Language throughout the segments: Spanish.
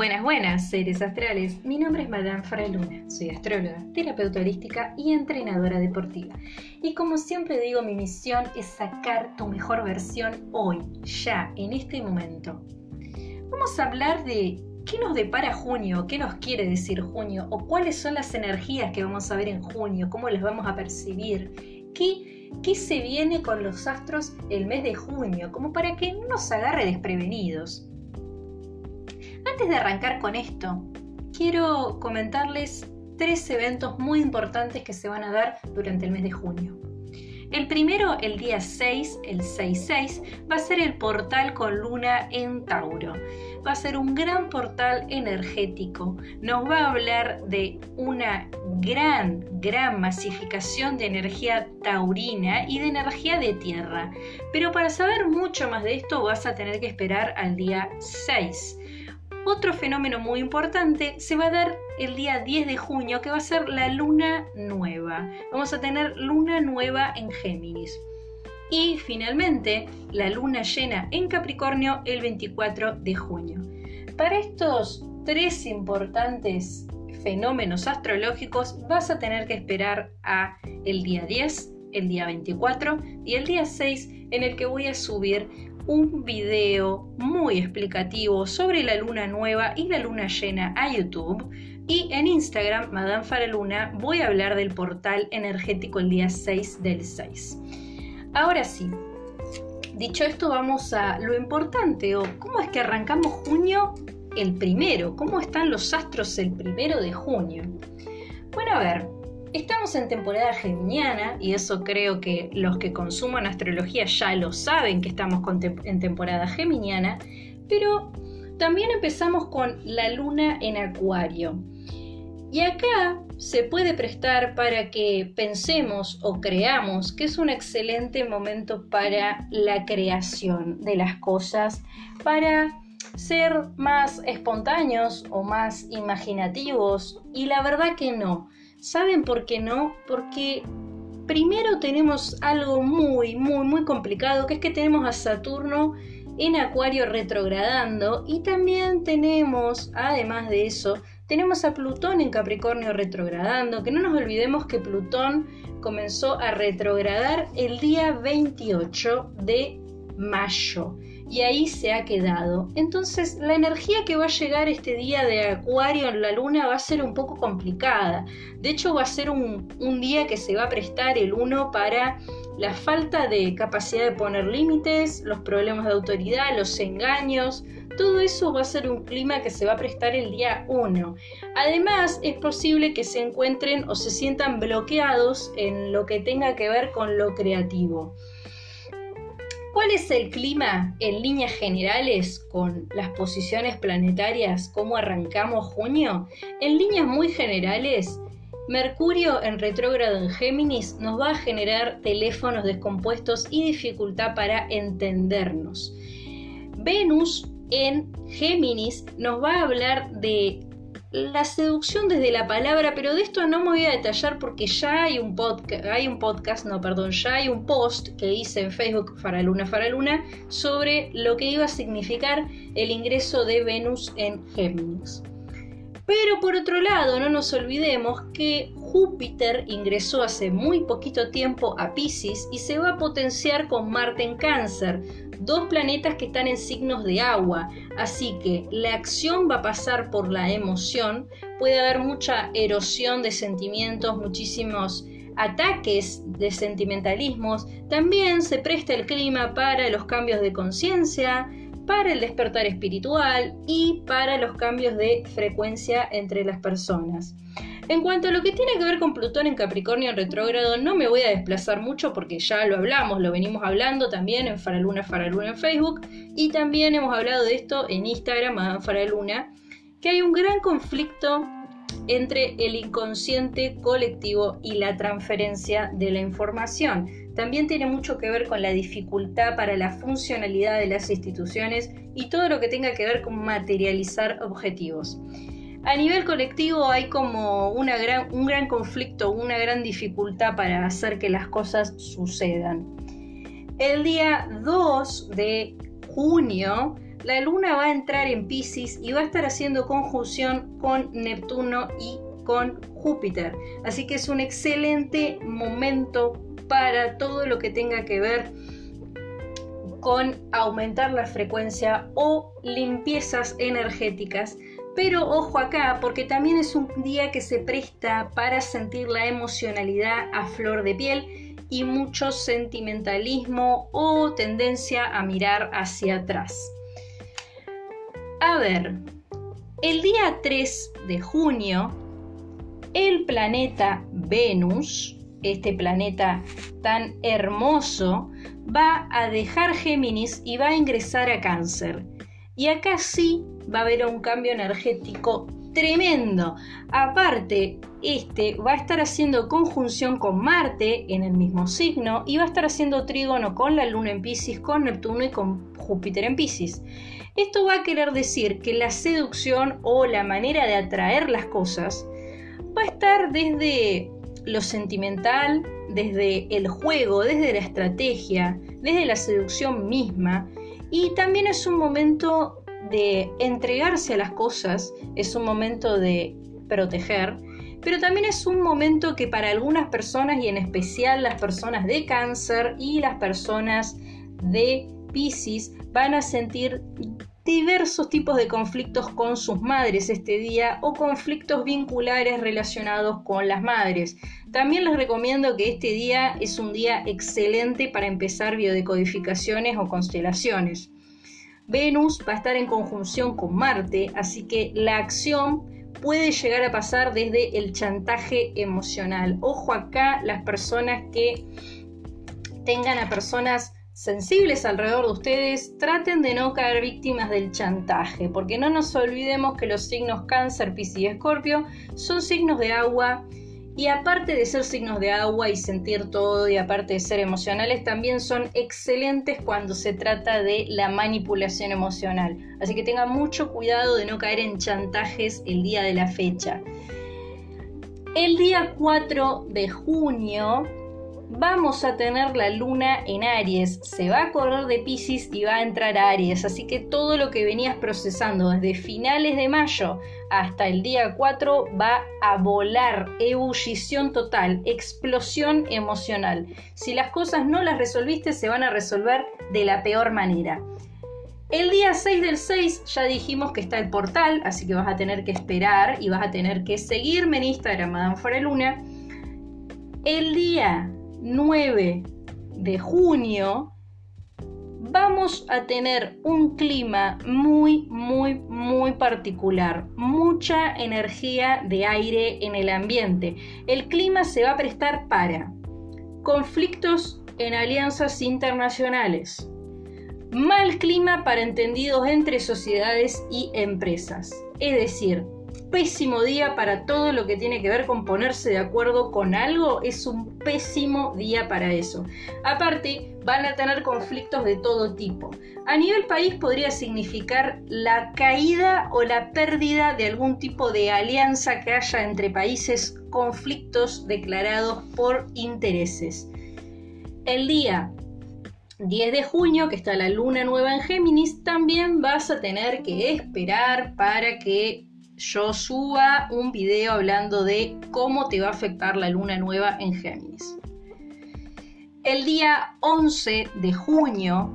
Buenas, buenas, seres astrales. Mi nombre es Madame Faraluna. Soy astróloga, terapeuta holística y entrenadora deportiva. Y como siempre digo, mi misión es sacar tu mejor versión hoy, ya, en este momento. Vamos a hablar de qué nos depara junio, qué nos quiere decir junio, o cuáles son las energías que vamos a ver en junio, cómo las vamos a percibir, qué, qué se viene con los astros el mes de junio, como para que no nos agarre desprevenidos. Antes de arrancar con esto, quiero comentarles tres eventos muy importantes que se van a dar durante el mes de junio. El primero, el día 6, el 6-6, va a ser el portal con luna en Tauro. Va a ser un gran portal energético. Nos va a hablar de una gran, gran masificación de energía taurina y de energía de tierra. Pero para saber mucho más de esto vas a tener que esperar al día 6. Otro fenómeno muy importante se va a dar el día 10 de junio, que va a ser la luna nueva. Vamos a tener luna nueva en Géminis. Y finalmente, la luna llena en Capricornio el 24 de junio. Para estos tres importantes fenómenos astrológicos vas a tener que esperar a el día 10, el día 24 y el día 6 en el que voy a subir un video muy explicativo sobre la luna nueva y la luna llena a YouTube. Y en Instagram, Madame Faraluna, voy a hablar del portal energético el día 6 del 6. Ahora sí, dicho esto, vamos a lo importante, o cómo es que arrancamos junio el primero, cómo están los astros el primero de junio. Bueno, a ver, Estamos en temporada geminiana y eso creo que los que consuman astrología ya lo saben que estamos en temporada geminiana, pero también empezamos con la luna en acuario. Y acá se puede prestar para que pensemos o creamos que es un excelente momento para la creación de las cosas, para ser más espontáneos o más imaginativos. Y la verdad que no. ¿Saben por qué no? Porque primero tenemos algo muy, muy, muy complicado, que es que tenemos a Saturno en Acuario retrogradando y también tenemos, además de eso, tenemos a Plutón en Capricornio retrogradando, que no nos olvidemos que Plutón comenzó a retrogradar el día 28 de mayo y ahí se ha quedado. Entonces la energía que va a llegar este día de Acuario en la luna va a ser un poco complicada. De hecho va a ser un, día que se va a prestar el uno para la falta de capacidad de poner límites, los problemas de autoridad, los engaños. Todo eso va a ser un clima que se va a prestar el día 1. Además, es posible que se encuentren o se sientan bloqueados en lo que tenga que ver con lo creativo. ¿Cuál es el clima en líneas generales con las posiciones planetarias? ¿Cómo arrancamos junio? En líneas muy generales, Mercurio en retrógrado en Géminis nos va a generar teléfonos descompuestos y dificultad para entendernos. Venus en Géminis nos va a hablar de la seducción desde la palabra, pero de esto no me voy a detallar porque ya hay un podcast, hay un podcast, no, perdón, ya hay un post que hice en Facebook Faraluna Faraluna sobre lo que iba a significar el ingreso de Venus en Géminis. Pero por otro lado, no nos olvidemos que Júpiter ingresó hace muy poquito tiempo a Pisces y se va a potenciar con Marte en Cáncer, dos planetas que están en signos de agua, así que la acción va a pasar por la emoción, puede haber mucha erosión de sentimientos, muchísimos ataques de sentimentalismos, también se presta el clima para los cambios de conciencia, para el despertar espiritual y para los cambios de frecuencia entre las personas. En cuanto a lo que tiene que ver con Plutón en Capricornio en retrógrado, no me voy a desplazar mucho porque ya lo hablamos, lo venimos hablando también en Faraluna Faraluna en Facebook y también hemos hablado de esto en Instagram, Faraluna, que hay un gran conflicto entre el inconsciente colectivo y la transferencia de la información. También tiene mucho que ver con la dificultad para la funcionalidad de las instituciones y todo lo que tenga que ver con materializar objetivos a nivel colectivo hay como una gran, un gran conflicto, una gran dificultad para hacer que las cosas sucedan. El día 2 de junio la luna va a entrar en Pisces y va a estar haciendo conjunción con Neptuno y con Júpiter. Así que es un excelente momento para todo lo que tenga que ver con aumentar la frecuencia o limpiezas energéticas. Pero ojo acá, porque también es un día que se presta para sentir la emocionalidad a flor de piel y mucho sentimentalismo o tendencia a mirar hacia atrás. A ver, el día 3 de junio, el planeta Venus, este planeta tan hermoso, va a dejar Géminis y va a ingresar a Cáncer. Y acá sí va a haber un cambio energético tremendo. Aparte, este va a estar haciendo conjunción con Marte en el mismo signo y va a estar haciendo trígono con la Luna en Pisces, con Neptuno y con Júpiter en Pisces. Esto va a querer decir que la seducción o la manera de atraer las cosas va a estar desde lo sentimental, desde el juego, desde la estrategia, desde la seducción misma. Y también es un momento de entregarse a las cosas, es un momento de proteger, pero también es un momento que para algunas personas y en especial las personas de cáncer y las personas de Pisces van a sentir diversos tipos de conflictos con sus madres este día o conflictos vinculares relacionados con las madres. También les recomiendo que este día es un día excelente para empezar biodecodificaciones o constelaciones. Venus va a estar en conjunción con Marte, así que la acción puede llegar a pasar desde el chantaje emocional. Ojo acá las personas que tengan a personas sensibles alrededor de ustedes, traten de no caer víctimas del chantaje, porque no nos olvidemos que los signos cáncer, piscis y escorpio son signos de agua y aparte de ser signos de agua y sentir todo y aparte de ser emocionales, también son excelentes cuando se trata de la manipulación emocional. Así que tengan mucho cuidado de no caer en chantajes el día de la fecha. El día 4 de junio vamos a tener la luna en Aries, se va a correr de Pisces y va a entrar a Aries, así que todo lo que venías procesando desde finales de mayo hasta el día 4 va a volar, ebullición total, explosión emocional. Si las cosas no las resolviste, se van a resolver de la peor manera. El día 6 del 6 ya dijimos que está el portal, así que vas a tener que esperar y vas a tener que seguirme en Instagram, Madame Luna. El día 9 de junio vamos a tener un clima muy, muy, muy particular, mucha energía de aire en el ambiente. El clima se va a prestar para conflictos en alianzas internacionales, mal clima para entendidos entre sociedades y empresas, es decir, pésimo día para todo lo que tiene que ver con ponerse de acuerdo con algo. Es un pésimo día para eso. Aparte, van a tener conflictos de todo tipo. A nivel país podría significar la caída o la pérdida de algún tipo de alianza que haya entre países, conflictos declarados por intereses. El día 10 de junio, que está la luna nueva en Géminis, también vas a tener que esperar para que yo suba un video hablando de cómo te va a afectar la luna nueva en Géminis. El día 11 de junio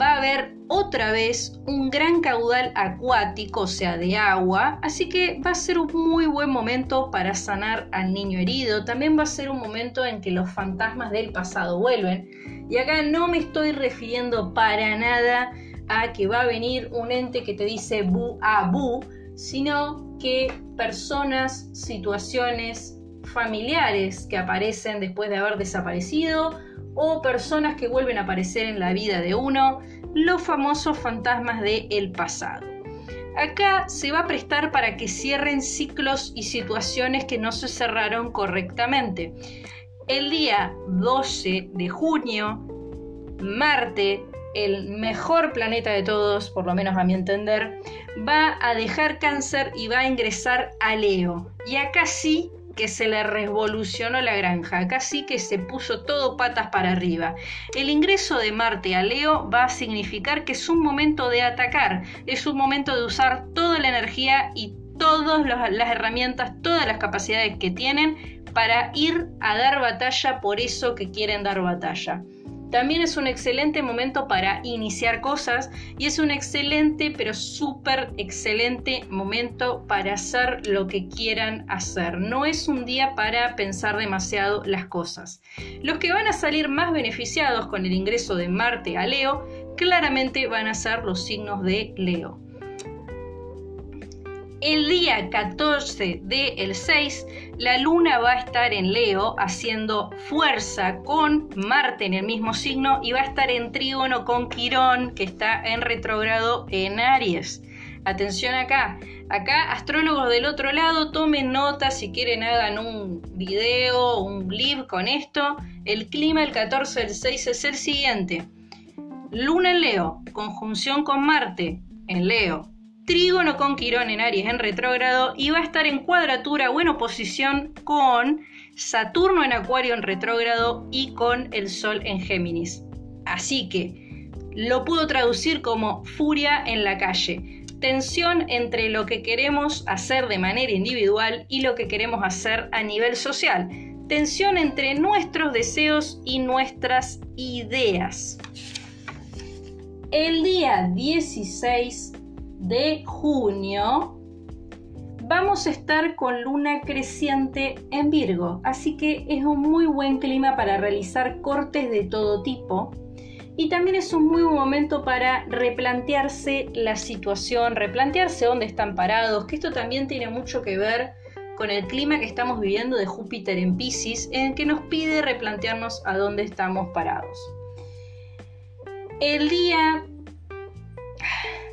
va a haber otra vez un gran caudal acuático, o sea, de agua, así que va a ser un muy buen momento para sanar al niño herido. También va a ser un momento en que los fantasmas del pasado vuelven. Y acá no me estoy refiriendo para nada a que va a venir un ente que te dice bu a bu, sino que personas, situaciones familiares que aparecen después de haber desaparecido o personas que vuelven a aparecer en la vida de uno, los famosos fantasmas del el pasado. Acá se va a prestar para que cierren ciclos y situaciones que no se cerraron correctamente. El día 12 de junio, Marte el mejor planeta de todos, por lo menos a mi entender, va a dejar cáncer y va a ingresar a Leo. Y acá sí que se le revolucionó la granja, acá sí que se puso todo patas para arriba. El ingreso de Marte a Leo va a significar que es un momento de atacar, es un momento de usar toda la energía y todas las herramientas, todas las capacidades que tienen para ir a dar batalla por eso que quieren dar batalla. También es un excelente momento para iniciar cosas y es un excelente, pero súper excelente momento para hacer lo que quieran hacer. No es un día para pensar demasiado las cosas. Los que van a salir más beneficiados con el ingreso de Marte a Leo claramente van a ser los signos de Leo. El día 14 del 6, la luna va a estar en Leo haciendo fuerza con Marte en el mismo signo y va a estar en trígono con Quirón, que está en retrógrado en Aries. Atención acá. Acá, astrólogos del otro lado, tomen nota si quieren hagan un video, un live con esto. El clima el 14 del 6 es el siguiente. Luna en Leo, conjunción con Marte en Leo, trígono con Quirón en Aries en retrógrado y va a estar en cuadratura o en oposición con Saturno en Acuario en retrógrado y con el Sol en Géminis. Así que lo puedo traducir como furia en la calle, tensión entre lo que queremos hacer de manera individual y lo que queremos hacer a nivel social, tensión entre nuestros deseos y nuestras ideas. El día 16 de junio vamos a estar con luna creciente en Virgo, así que es un muy buen clima para realizar cortes de todo tipo. Y también es un muy buen momento para replantearse la situación, replantearse dónde están parados, que esto también tiene mucho que ver con el clima que estamos viviendo de Júpiter en Pisces, en que nos pide replantearnos a dónde estamos parados. El día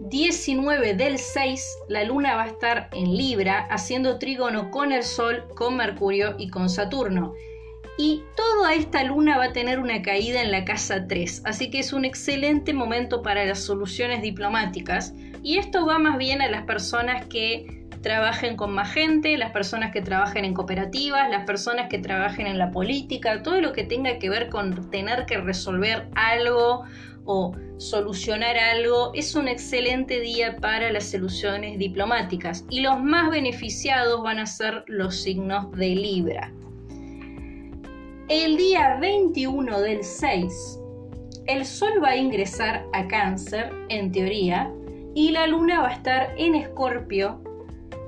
19 del 6, la luna va a estar en Libra, haciendo trígono con el Sol, con Mercurio y con Saturno. Y toda esta luna va a tener una caída en la casa 3, así que es un excelente momento para las soluciones diplomáticas. Y esto va más bien a las personas que trabajen con más gente, las personas que trabajen en cooperativas, las personas que trabajen en la política, todo lo que tenga que ver con tener que resolver algo o solucionar algo, es un excelente día para las soluciones diplomáticas y los más beneficiados van a ser los signos de Libra. El día 21 del 6, el Sol va a ingresar a Cáncer, en teoría, y la Luna va a estar en Escorpio.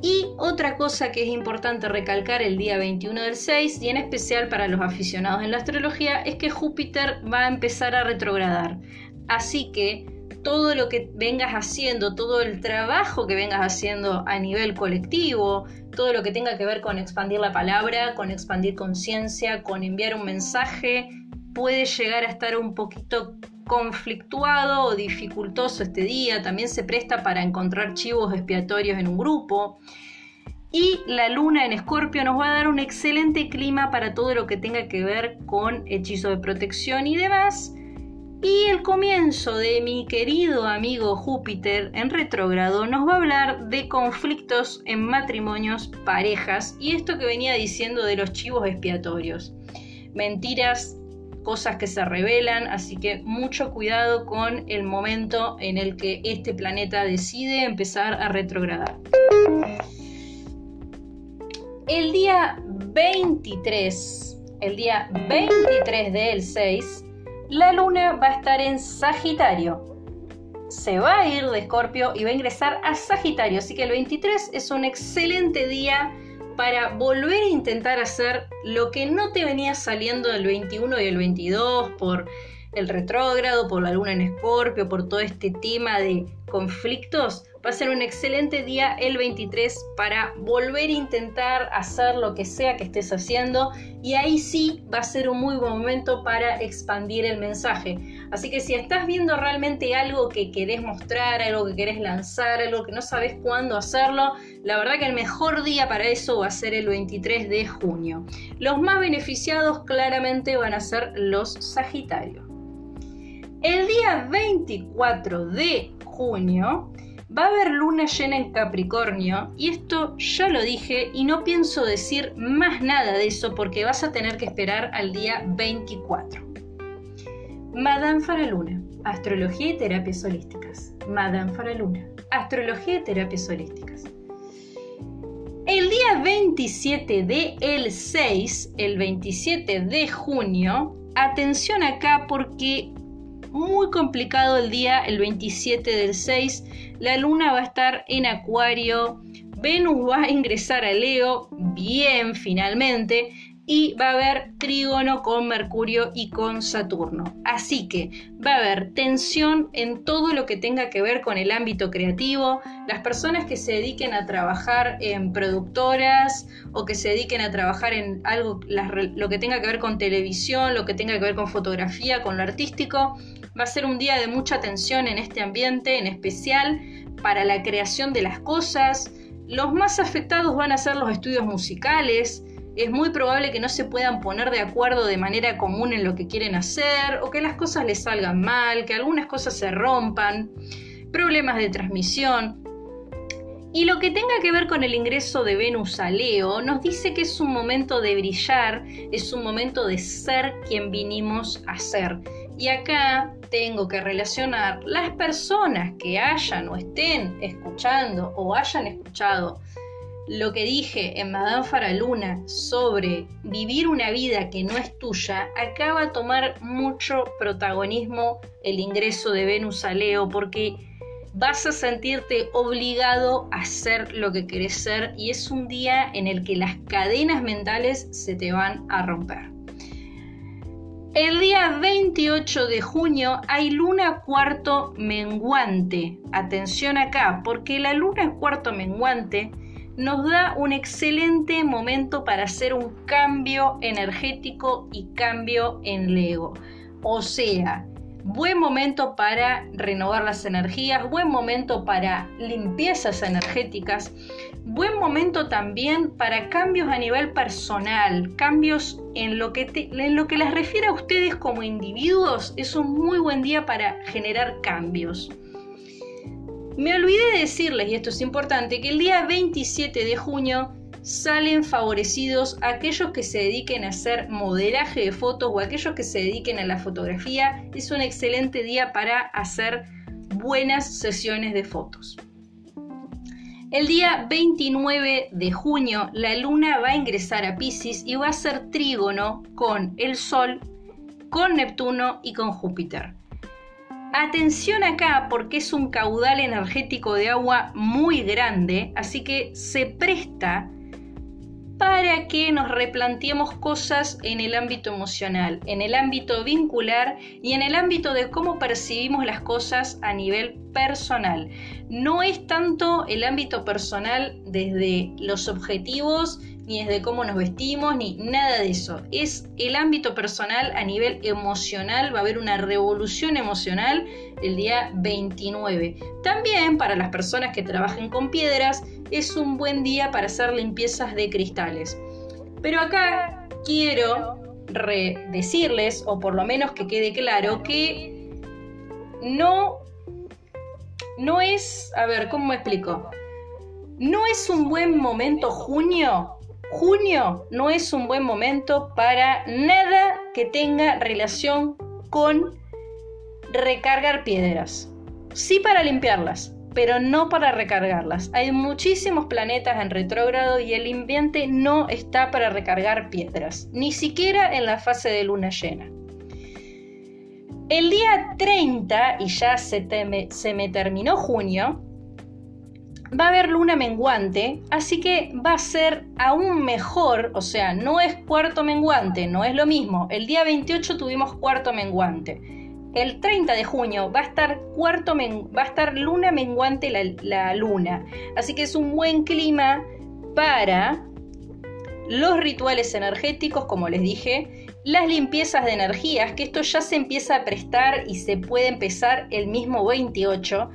Y otra cosa que es importante recalcar el día 21 del 6, y en especial para los aficionados en la astrología, es que Júpiter va a empezar a retrogradar. Así que todo lo que vengas haciendo, todo el trabajo que vengas haciendo a nivel colectivo, todo lo que tenga que ver con expandir la palabra, con expandir conciencia, con enviar un mensaje, puede llegar a estar un poquito conflictuado o dificultoso este día. También se presta para encontrar chivos expiatorios en un grupo. Y la luna en Escorpio nos va a dar un excelente clima para todo lo que tenga que ver con hechizo de protección y demás. Y el comienzo de mi querido amigo Júpiter en retrógrado nos va a hablar de conflictos en matrimonios, parejas y esto que venía diciendo de los chivos expiatorios. Mentiras, cosas que se revelan, así que mucho cuidado con el momento en el que este planeta decide empezar a retrogradar. El día 23, el día 23 del 6, la luna va a estar en Sagitario. Se va a ir de Escorpio y va a ingresar a Sagitario. Así que el 23 es un excelente día para volver a intentar hacer lo que no te venía saliendo el 21 y el 22 por el retrógrado, por la luna en Escorpio, por todo este tema de conflictos. Ser un excelente día el 23 para volver a intentar hacer lo que sea que estés haciendo y ahí sí va a ser un muy buen momento para expandir el mensaje. Así que si estás viendo realmente algo que querés mostrar, algo que querés lanzar, algo que no sabes cuándo hacerlo, la verdad que el mejor día para eso va a ser el 23 de junio. Los más beneficiados claramente van a ser los Sagitarios. El día 24 de junio Va a haber luna llena en Capricornio y esto ya lo dije y no pienso decir más nada de eso porque vas a tener que esperar al día 24. Madame Faraluna, Astrología y Terapias Holísticas. Madame Faraluna, Astrología y Terapias Holísticas. El día 27 de el 6, el 27 de junio, atención acá porque muy complicado el día, el 27 del 6, la luna va a estar en Acuario, Venus va a ingresar a Leo, bien finalmente, y va a haber trígono con Mercurio y con Saturno. Así que va a haber tensión en todo lo que tenga que ver con el ámbito creativo, las personas que se dediquen a trabajar en productoras o que se dediquen a trabajar en algo, lo que tenga que ver con televisión, lo que tenga que ver con fotografía, con lo artístico, va a ser un día de mucha tensión en este ambiente, en especial para la creación de las cosas. Los más afectados van a ser los estudios musicales, es muy probable que no se puedan poner de acuerdo de manera común en lo que quieren hacer o que las cosas les salgan mal, que algunas cosas se rompan, problemas de transmisión. Y lo que tenga que ver con el ingreso de Venus a Leo nos dice que es un momento de brillar, es un momento de ser quien vinimos a ser. Y acá tengo que relacionar las personas que hayan o estén escuchando o hayan escuchado lo que dije en Madame Faraluna sobre vivir una vida que no es tuya, acaba a tomar mucho protagonismo el ingreso de Venus a Leo porque vas a sentirte obligado a ser lo que querés ser y es un día en el que las cadenas mentales se te van a romper. El día 28 de junio hay luna cuarto menguante. Atención acá, porque la luna cuarto menguante nos da un excelente momento para hacer un cambio energético y cambio en Lego. O sea, buen momento para renovar las energías, buen momento para limpiezas energéticas, buen momento también para cambios a nivel personal, cambios en lo que, en lo que les refiere a ustedes como individuos, es un muy buen día para generar cambios. Me olvidé de decirles, y esto es importante, que el día 27 de junio salen favorecidos aquellos que se dediquen a hacer modelaje de fotos o aquellos que se dediquen a la fotografía. Es un excelente día para hacer buenas sesiones de fotos. El día 29 de junio la luna va a ingresar a Pisces y va a ser trígono con el Sol, con Neptuno y con Júpiter. Atención acá porque es un caudal energético de agua muy grande, así que se presta para que nos replanteemos cosas en el ámbito emocional, en el ámbito vincular y en el ámbito de cómo percibimos las cosas a nivel personal. No es tanto el ámbito personal desde los objetivos ni desde cómo nos vestimos, ni nada de eso. Es el ámbito personal a nivel emocional, va a haber una revolución emocional el día 29. También para las personas que trabajen con piedras, es un buen día para hacer limpiezas de cristales. Pero acá quiero decirles, o por lo menos que quede claro, que no, no es, a ver, ¿cómo me explico? No es un buen momento junio Junio no es un buen momento para nada que tenga relación con recargar piedras. Sí para limpiarlas, pero no para recargarlas. Hay muchísimos planetas en retrógrado y el ambiente no está para recargar piedras, ni siquiera en la fase de luna llena. El día 30, y ya se, se me terminó junio, va a haber luna menguante, así que va a ser aún mejor, o sea, no es cuarto menguante, no es lo mismo. El día 28 tuvimos cuarto menguante. El 30 de junio va a estar cuarto va a estar luna menguante la, la luna. Así que es un buen clima para los rituales energéticos, como les dije, las limpiezas de energías, que esto ya se empieza a prestar y se puede empezar el mismo 28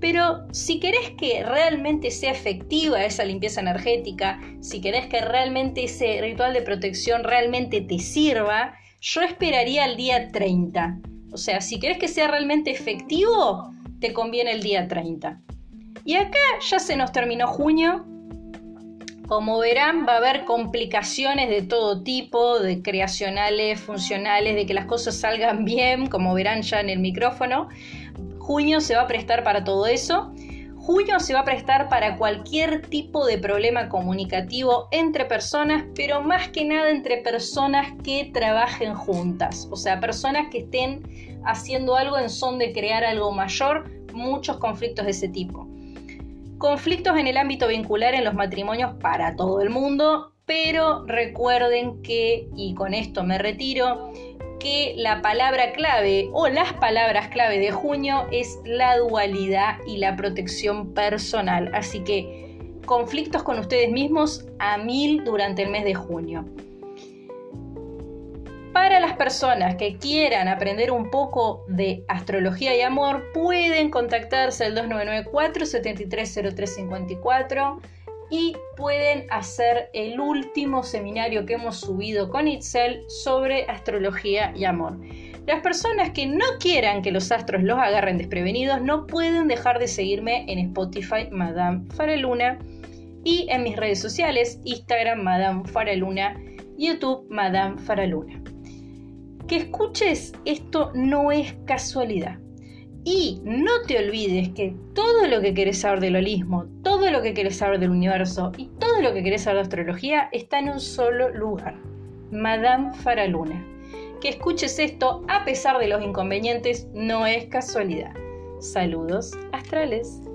pero si querés que realmente sea efectiva esa limpieza energética, si querés que realmente ese ritual de protección realmente te sirva, yo esperaría el día 30. O sea, si querés que sea realmente efectivo, te conviene el día 30. Y acá ya se nos terminó junio. Como verán, va a haber complicaciones de todo tipo, de creacionales, funcionales, de que las cosas salgan bien, como verán ya en el micrófono. Junio se va a prestar para todo eso. Junio se va a prestar para cualquier tipo de problema comunicativo entre personas, pero más que nada entre personas que trabajen juntas, o sea, personas que estén haciendo algo en son de crear algo mayor, muchos conflictos de ese tipo. Conflictos en el ámbito vincular en los matrimonios para todo el mundo, pero recuerden que, y con esto me retiro, que la palabra clave o las palabras clave de junio es la dualidad y la protección personal. Así que conflictos con ustedes mismos a mil durante el mes de junio. Para las personas que quieran aprender un poco de astrología y amor, pueden contactarse al 2994 730354 y pueden hacer el último seminario que hemos subido con Itzel sobre astrología y amor. Las personas que no quieran que los astros los agarren desprevenidos no pueden dejar de seguirme en Spotify Madame Faraluna y en mis redes sociales Instagram Madame Faraluna, YouTube Madame Faraluna. Que escuches esto no es casualidad. Y no te olvides que todo lo que querés saber del holismo, todo lo que querés saber del universo y todo lo que querés saber de astrología está en un solo lugar, Madame Faraluna. Que escuches esto a pesar de los inconvenientes no es casualidad. Saludos astrales.